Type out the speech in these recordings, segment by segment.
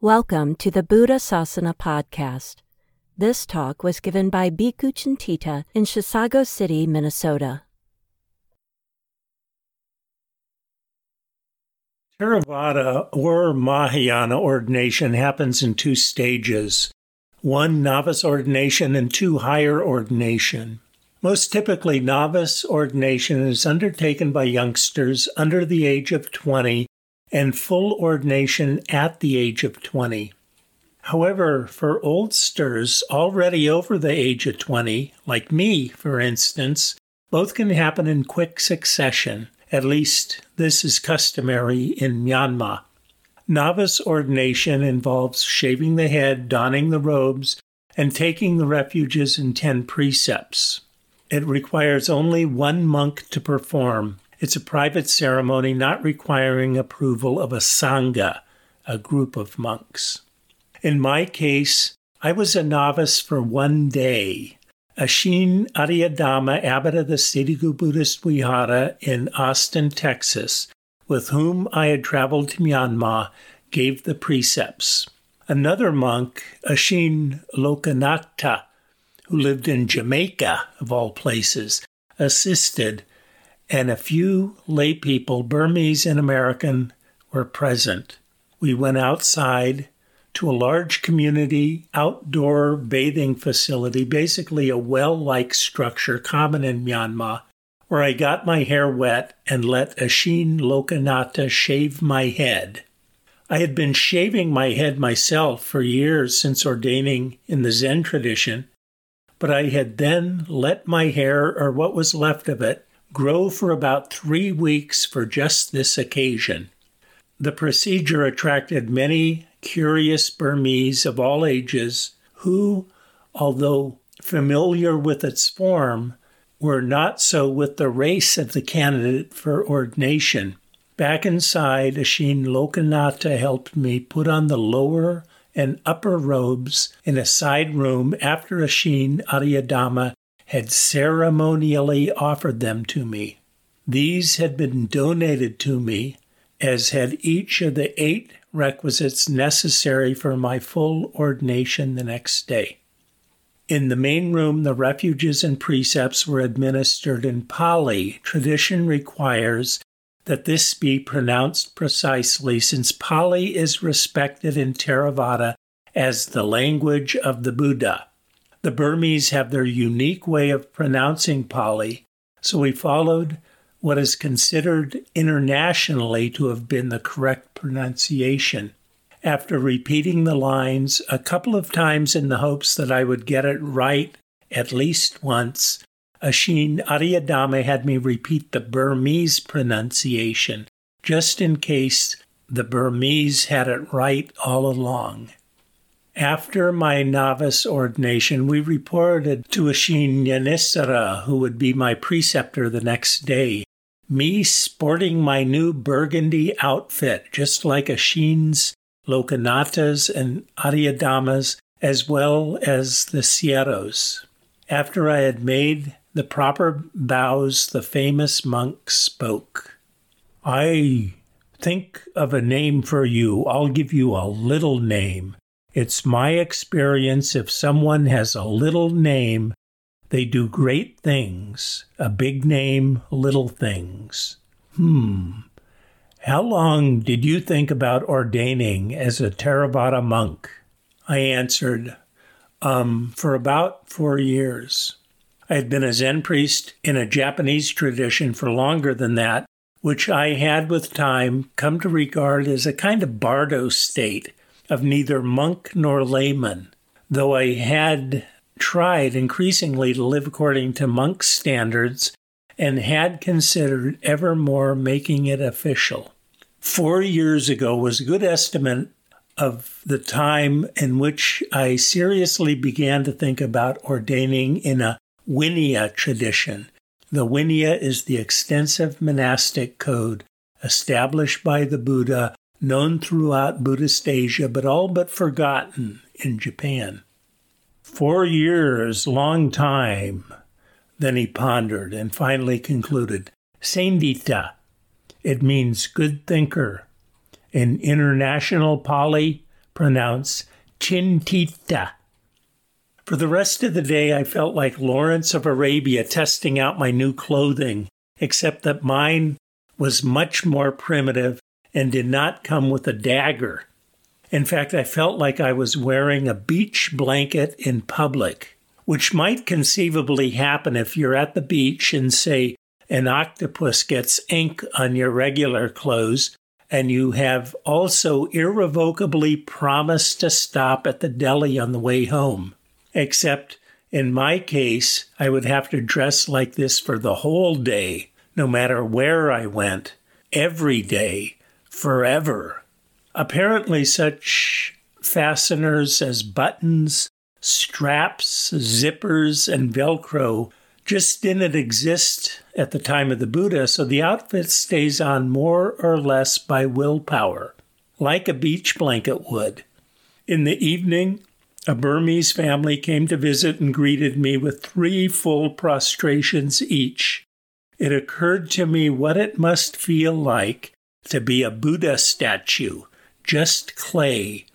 Welcome to the Buddha Sasana podcast. This talk was given by Bhikkhu Cintita in Chisago City, Minnesota. Theravada or Mahayana ordination happens in two stages one novice ordination and two higher ordination. Most typically, novice ordination is undertaken by youngsters under the age of 20 and full ordination at the age of 20. However, for oldsters already over the age of 20, like me, for instance, both can happen in quick succession. At least this is customary in Myanmar. Novice ordination involves shaving the head, donning the robes, and taking the refuges and ten precepts. It requires only one monk to perform, it's a private ceremony not requiring approval of a Sangha, a group of monks. In my case, I was a novice for one day. Ashin Aryadhamma, abbot of the Sitagu Buddhist Vihara in Austin, Texas, with whom I had traveled to Myanmar, gave the precepts. Another monk, Ashin Lokanatha, who lived in Jamaica, of all places, assisted and a few lay people, Burmese and American, were present. We went outside to a large community outdoor bathing facility, basically a well like structure common in Myanmar, where I got my hair wet and let Ashin Lokanatha shave my head. I had been shaving my head myself for years since ordaining in the Zen tradition, but I had then let my hair, or what was left of it, grow for about three weeks for just this occasion. The procedure attracted many curious Burmese of all ages who, although familiar with its form, were not so with the race of the candidate for ordination. Back inside, Ashin Lokanatha helped me put on the lower and upper robes in a side room after Ashin Aryadhamma had ceremonially offered them to me. These had been donated to me, as had each of the eight requisites necessary for my full ordination the next day. In the main room, the refuges and precepts were administered in Pali. Tradition requires that this be pronounced precisely, since Pali is respected in Theravada as the language of the Buddha. The Burmese have their unique way of pronouncing Pali, so we followed what is considered internationally to have been the correct pronunciation. After repeating the lines a couple of times in the hopes that I would get it right at least once, Ashin Aryadhamma had me repeat the Burmese pronunciation, just in case the Burmese had it right all along. After my novice ordination, we reported to Ashin Nyanisara, who would be my preceptor the next day, me sporting my new burgundy outfit, just like Ashin's, Lokanathas, and Aryadhammas, as well as the Sayadaws. After I had made the proper bows, the famous monk spoke. I think of a name for you. I'll give you a little name. It's my experience if someone has a little name, they do great things. A big name, little things. Hmm. How long did you think about ordaining as a Theravada monk? I answered, um, for about four years. I had been a Zen priest in a Japanese tradition for longer than that, which I had with time come to regard as a kind of bardo state of neither monk nor layman, though I had tried increasingly to live according to monk standards and had considered ever more making it official. Four years ago was a good estimate of the time in which I seriously began to think about ordaining in a Vinaya tradition, The Vinaya is the extensive monastic code established by the Buddha, known throughout Buddhist Asia, but all but forgotten in Japan. Four years, long time. Then he pondered and finally concluded Sandita. It means good thinker. In international Pali, pronounce Chintita. For the rest of the day, I felt like Lawrence of Arabia testing out my new clothing, except that mine was much more primitive and did not come with a dagger. In fact, I felt like I was wearing a beach blanket in public, which might conceivably happen if you're at the beach and, say, an octopus gets ink on your regular clothes and you have also irrevocably promised to stop at the deli on the way home except in my case, I would have to dress like this for the whole day, no matter where I went, every day, forever. Apparently, such fasteners as buttons, straps, zippers, and Velcro just didn't exist at the time of the Buddha, so the outfit stays on more or less by willpower, like a beach blanket would. In the evening, a Burmese family came to visit and greeted me with three full prostrations each. It occurred to me what it must feel like to be a Buddha statue, just clay,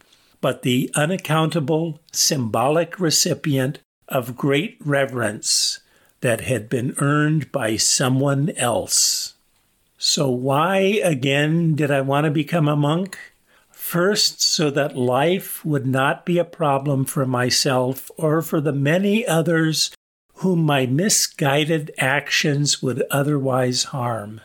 but the unaccountable, symbolic recipient of great reverence that had been earned by someone else. So, why again did I want to become a monk? First, so that life would not be a problem for myself or for the many others whom my misguided actions would otherwise harm.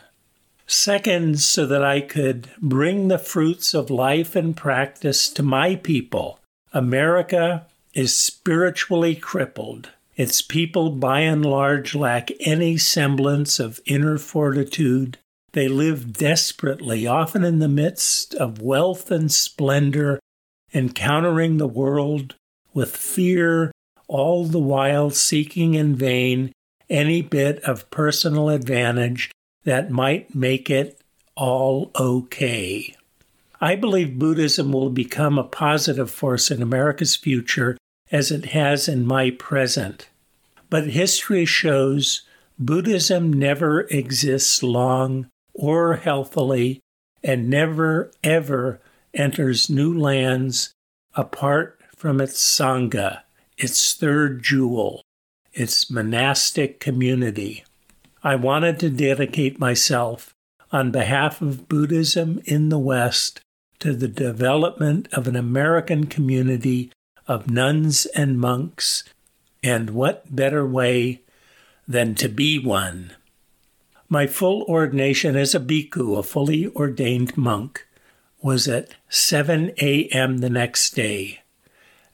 Second, so that I could bring the fruits of life and practice to my people. America is spiritually crippled. Its people, by and large, lack any semblance of inner fortitude they live desperately, often in the midst of wealth and splendor, encountering the world with fear, all the while seeking in vain any bit of personal advantage that might make it all okay. I believe Buddhism will become a positive force in America's future as it has in my present. But history shows Buddhism never exists long or healthily and never ever enters new lands apart from its Sangha, its third jewel, its monastic community. I wanted to dedicate myself on behalf of Buddhism in the West to the development of an American community of nuns and monks, and what better way than to be one? My full ordination as a bhikkhu, a fully ordained monk, was at 7 a.m. the next day.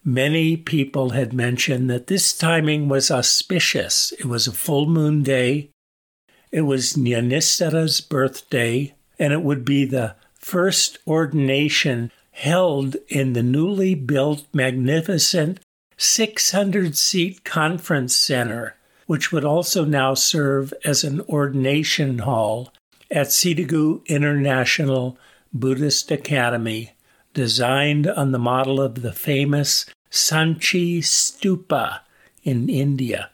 Many people had mentioned that this timing was auspicious. It was a full moon day. It was Nyanisara's birthday, and it would be the first ordination held in the newly built, magnificent 600 seat conference center which would also now serve as an ordination hall at Sitagu International Buddhist Academy, designed on the model of the famous Sanchi Stupa in India.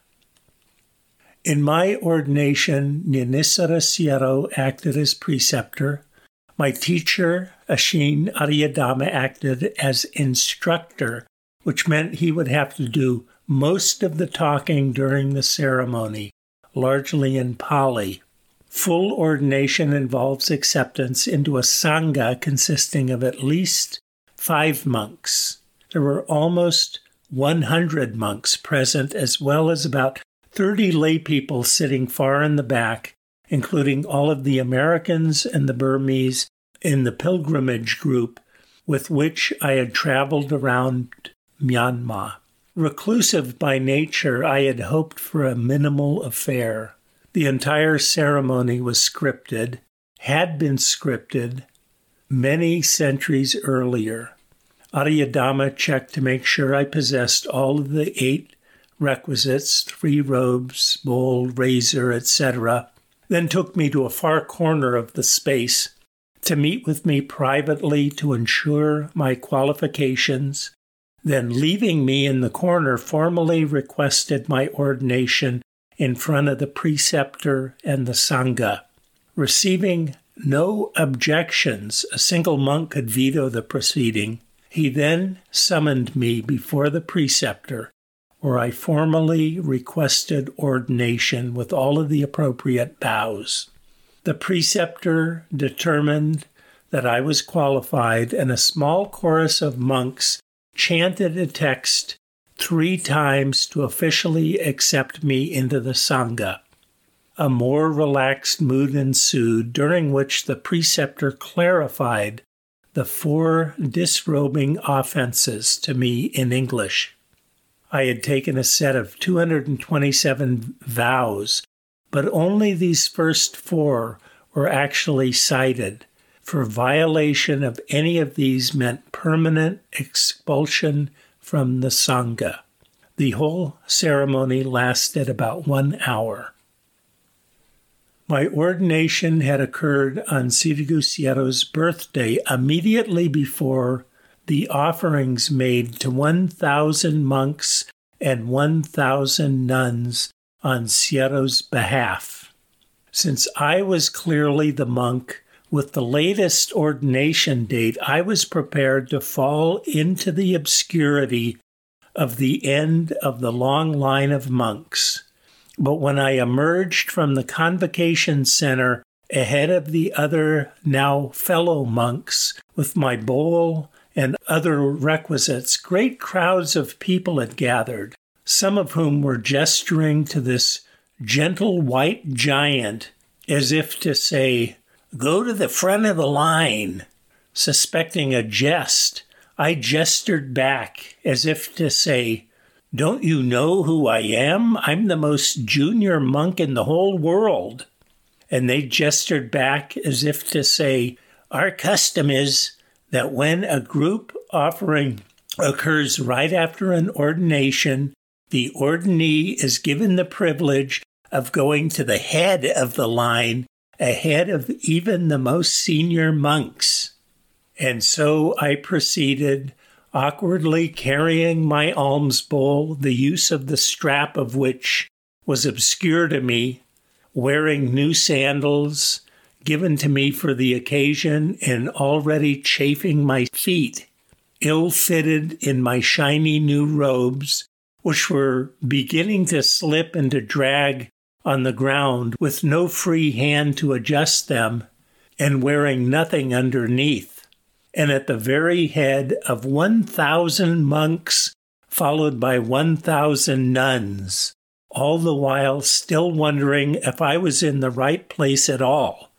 In my ordination, Nyanisara Sayadaw acted as preceptor. My teacher, Ashin Aryadhamma, acted as instructor, which meant he would have to do most of the talking during the ceremony, largely in Pali. Full ordination involves acceptance into a Sangha consisting of at least five monks. There were almost 100 monks present, as well as about 30 lay people sitting far in the back, including all of the Americans and the Burmese in the pilgrimage group with which I had traveled around Myanmar. Reclusive by nature, I had hoped for a minimal affair. The entire ceremony was scripted, had been scripted many centuries earlier. Aryadhamma checked to make sure I possessed all of the eight requisites three robes, bowl, razor, etc. then took me to a far corner of the space to meet with me privately to ensure my qualifications. Then, leaving me in the corner, formally requested my ordination in front of the preceptor and the Sangha. Receiving no objections, a single monk could veto the proceeding. He then summoned me before the preceptor, where I formally requested ordination with all of the appropriate bows. The preceptor determined that I was qualified, and a small chorus of monks chanted a text three times to officially accept me into the Sangha. A more relaxed mood ensued, during which the preceptor clarified the four disrobing offenses to me in English. I had taken a set of 227 vows, but only these first four were actually cited. For violation of any of these meant permanent expulsion from the Sangha. The whole ceremony lasted about one hour. My ordination had occurred on Sitagu Sayadaw's birthday immediately before the offerings made to 1,000 monks and 1,000 nuns on Sayadaw's behalf. Since I was clearly the monk with the latest ordination date, I was prepared to fall into the obscurity of the end of the long line of monks. But when I emerged from the convocation center ahead of the other now fellow monks with my bowl and other requisites, great crowds of people had gathered, some of whom were gesturing to this gentle white giant as if to say, Go to the front of the line. Suspecting a jest, I gestured back as if to say, don't you know who I am? I'm the most junior monk in the whole world. And they gestured back as if to say, Our custom is that when a group offering occurs right after an ordination, the ordinee is given the privilege of going to the head of the line, ahead of even the most senior monks. And so I proceeded awkwardly carrying my alms bowl, the use of the strap of which was obscure to me, wearing new sandals given to me for the occasion and already chafing my feet, ill fitted in my shiny new robes, which were beginning to slip and to drag on the ground with no free hand to adjust them, and wearing nothing underneath and at the very head of 1,000 monks, followed by 1,000 nuns, all the while still wondering if I was in the right place at all.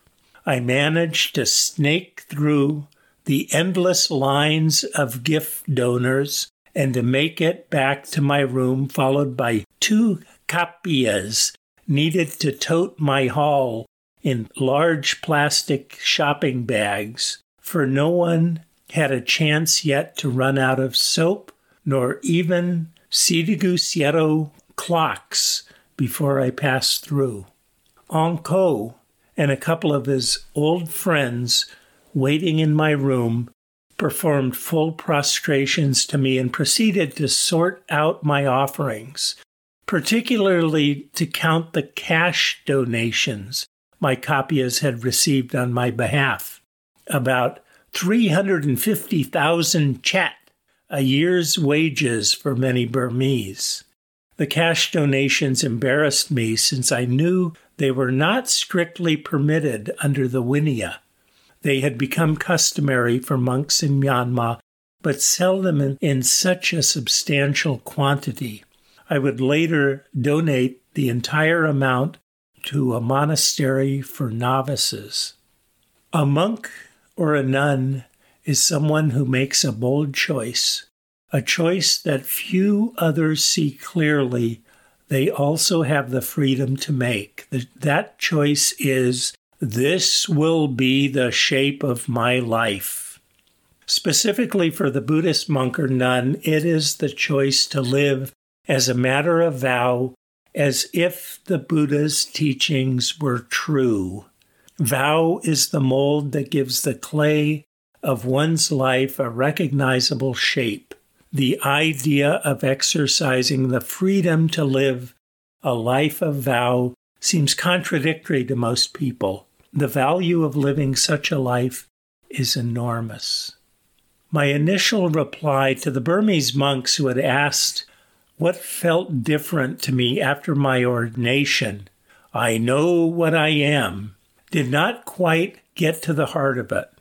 I managed to snake through the endless lines of gift donors and to make it back to my room, followed by two kappiyas needed to tote my haul in large plastic shopping bags for no one had a chance yet to run out of soap, nor even Sitagu Sayadaw clocks before I passed through. Onko and a couple of his old friends waiting in my room performed full prostrations to me and proceeded to sort out my offerings, particularly to count the cash donations my kappiyas had received on my behalf about 350,000 kyat, a year's wages for many Burmese. The cash donations embarrassed me since I knew they were not strictly permitted under the Vinaya. They had become customary for monks in Myanmar, but seldom in, in such a substantial quantity. I would later donate the entire amount to a monastery for novices. A monk or a nun is someone who makes a bold choice, a choice that few others see clearly. They also have the freedom to make. That choice is this will be the shape of my life. Specifically for the Buddhist monk or nun, it is the choice to live as a matter of vow, as if the Buddha's teachings were true. Vow is the mold that gives the clay of one's life a recognizable shape. The idea of exercising the freedom to live a life of vow seems contradictory to most people. The value of living such a life is enormous. My initial reply to the Burmese monks who had asked what felt different to me after my ordination, I know what I am, did not quite get to the heart of it.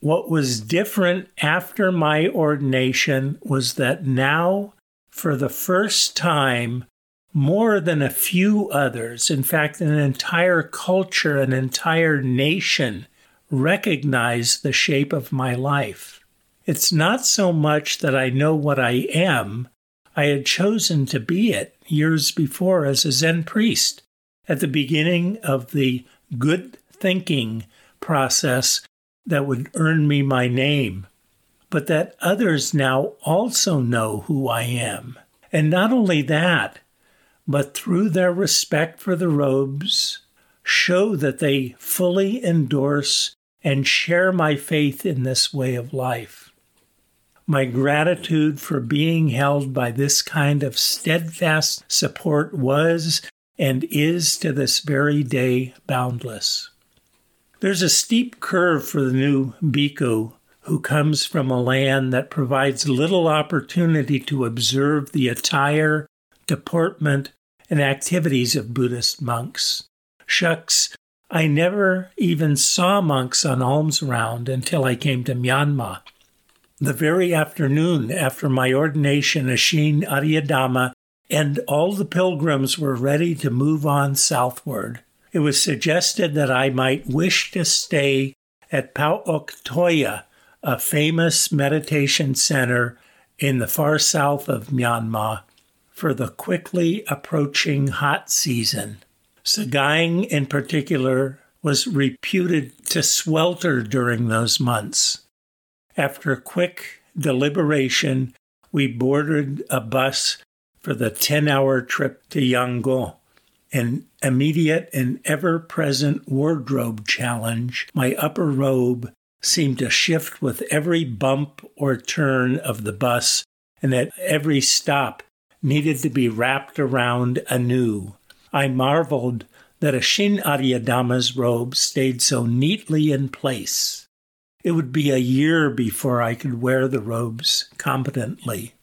What was different after my ordination was that now, for the first time, more than a few others, in fact, an entire culture, an entire nation, recognized the shape of my life. It's not so much that I know what I am, I had chosen to be it years before as a Zen priest at the beginning of the good thinking process that would earn me my name, but that others now also know who I am. And not only that, but through their respect for the robes, show that they fully endorse and share my faith in this way of life. My gratitude for being held by this kind of steadfast support was and is to this very day boundless. There's a steep curve for the new bhikkhu who comes from a land that provides little opportunity to observe the attire, deportment, and activities of Buddhist monks. Shucks, I never even saw monks on alms round until I came to Myanmar. The very afternoon after my ordination, Ashin Aryadhamma and all the pilgrims were ready to move on southward it was suggested that I might wish to stay at Pa-Auk Tawya, a famous meditation center in the far south of Myanmar, for the quickly approaching hot season. Sagaing, in particular, was reputed to swelter during those months. After quick deliberation, we boarded a bus for the 10 hour trip to Yangon an immediate and ever present wardrobe challenge, my upper robe seemed to shift with every bump or turn of the bus, and at every stop needed to be wrapped around anew. I marveled that Ashin Aryadhamma's robe stayed so neatly in place. It would be a year before I could wear the robes competently.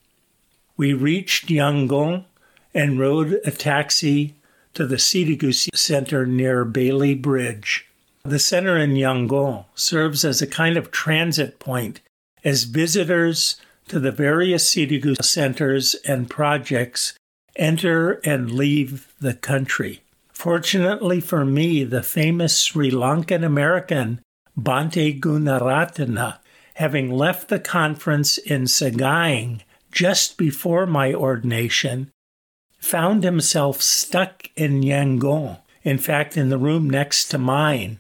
We reached Yangon and rode a taxi to the Sitagu Center near Bailey Bridge. The center in Yangon serves as a kind of transit point as visitors to the various Sitagu centers and projects enter and leave the country. Fortunately for me, the famous Sri Lankan American Bhante Gunaratana, having left the conference in Sagaing just before my ordination, found himself stuck in Yangon, in fact, in the room next to mine,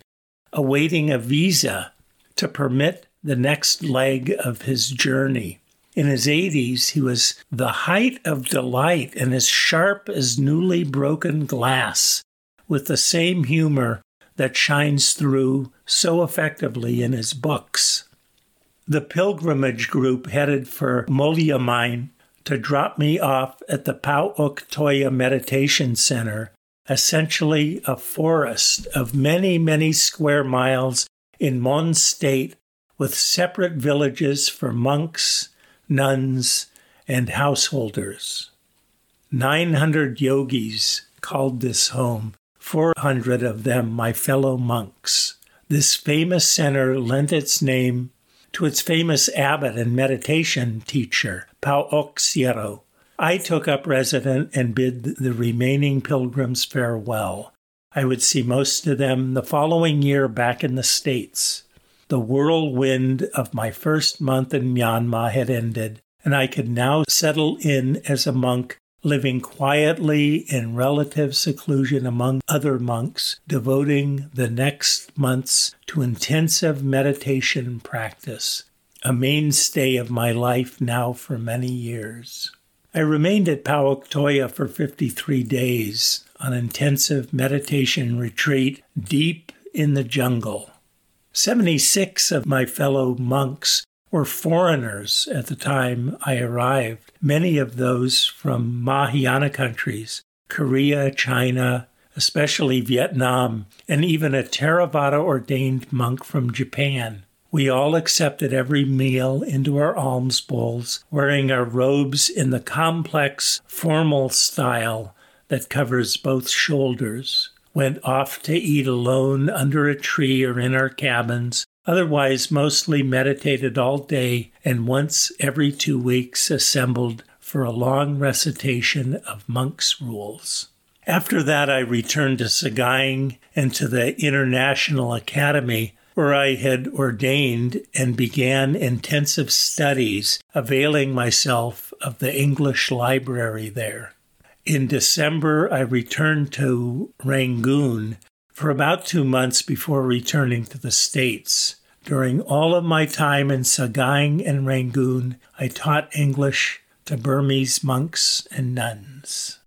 awaiting a visa to permit the next leg of his journey. In his 80s, he was the height of delight and as sharp as newly broken glass, with the same humor that shines through so effectively in his books. The pilgrimage group headed for Mawlamyine to drop me off at the Pa-Auk Tawya Meditation Center, essentially a forest of many, many square miles in Mon State with separate villages for monks, nuns, and householders. 900 yogis called this home, 400 of them my fellow monks. This famous center lent its name to its famous abbot and meditation teacher, Pa-Auk Sayadaw. I took up residence and bid the remaining pilgrims farewell. I would see most of them the following year back in the States. The whirlwind of my first month in Myanmar had ended, and I could now settle in as a monk living quietly in relative seclusion among other monks, devoting the next months to intensive meditation practice, a mainstay of my life now for many years. I remained at Pa-Auk for 53 days on intensive meditation retreat deep in the jungle. 76 of my fellow monks were foreigners at the time I arrived, many of those from Mahayana countries, Korea, China, especially Vietnam, and even a Theravada ordained monk from Japan. We all accepted every meal into our alms bowls, wearing our robes in the complex, formal style that covers both shoulders, went off to eat alone under a tree or in our cabins, otherwise, mostly meditated all day, and once every two weeks assembled for a long recitation of monk's rules. After that, I returned to Sagaing and to the International Academy, where I had ordained and began intensive studies, availing myself of the English library there. In December, I returned to Rangoon for about two months before returning to the States. During all of my time in Sagaing and Rangoon, I taught English to Burmese monks and nuns.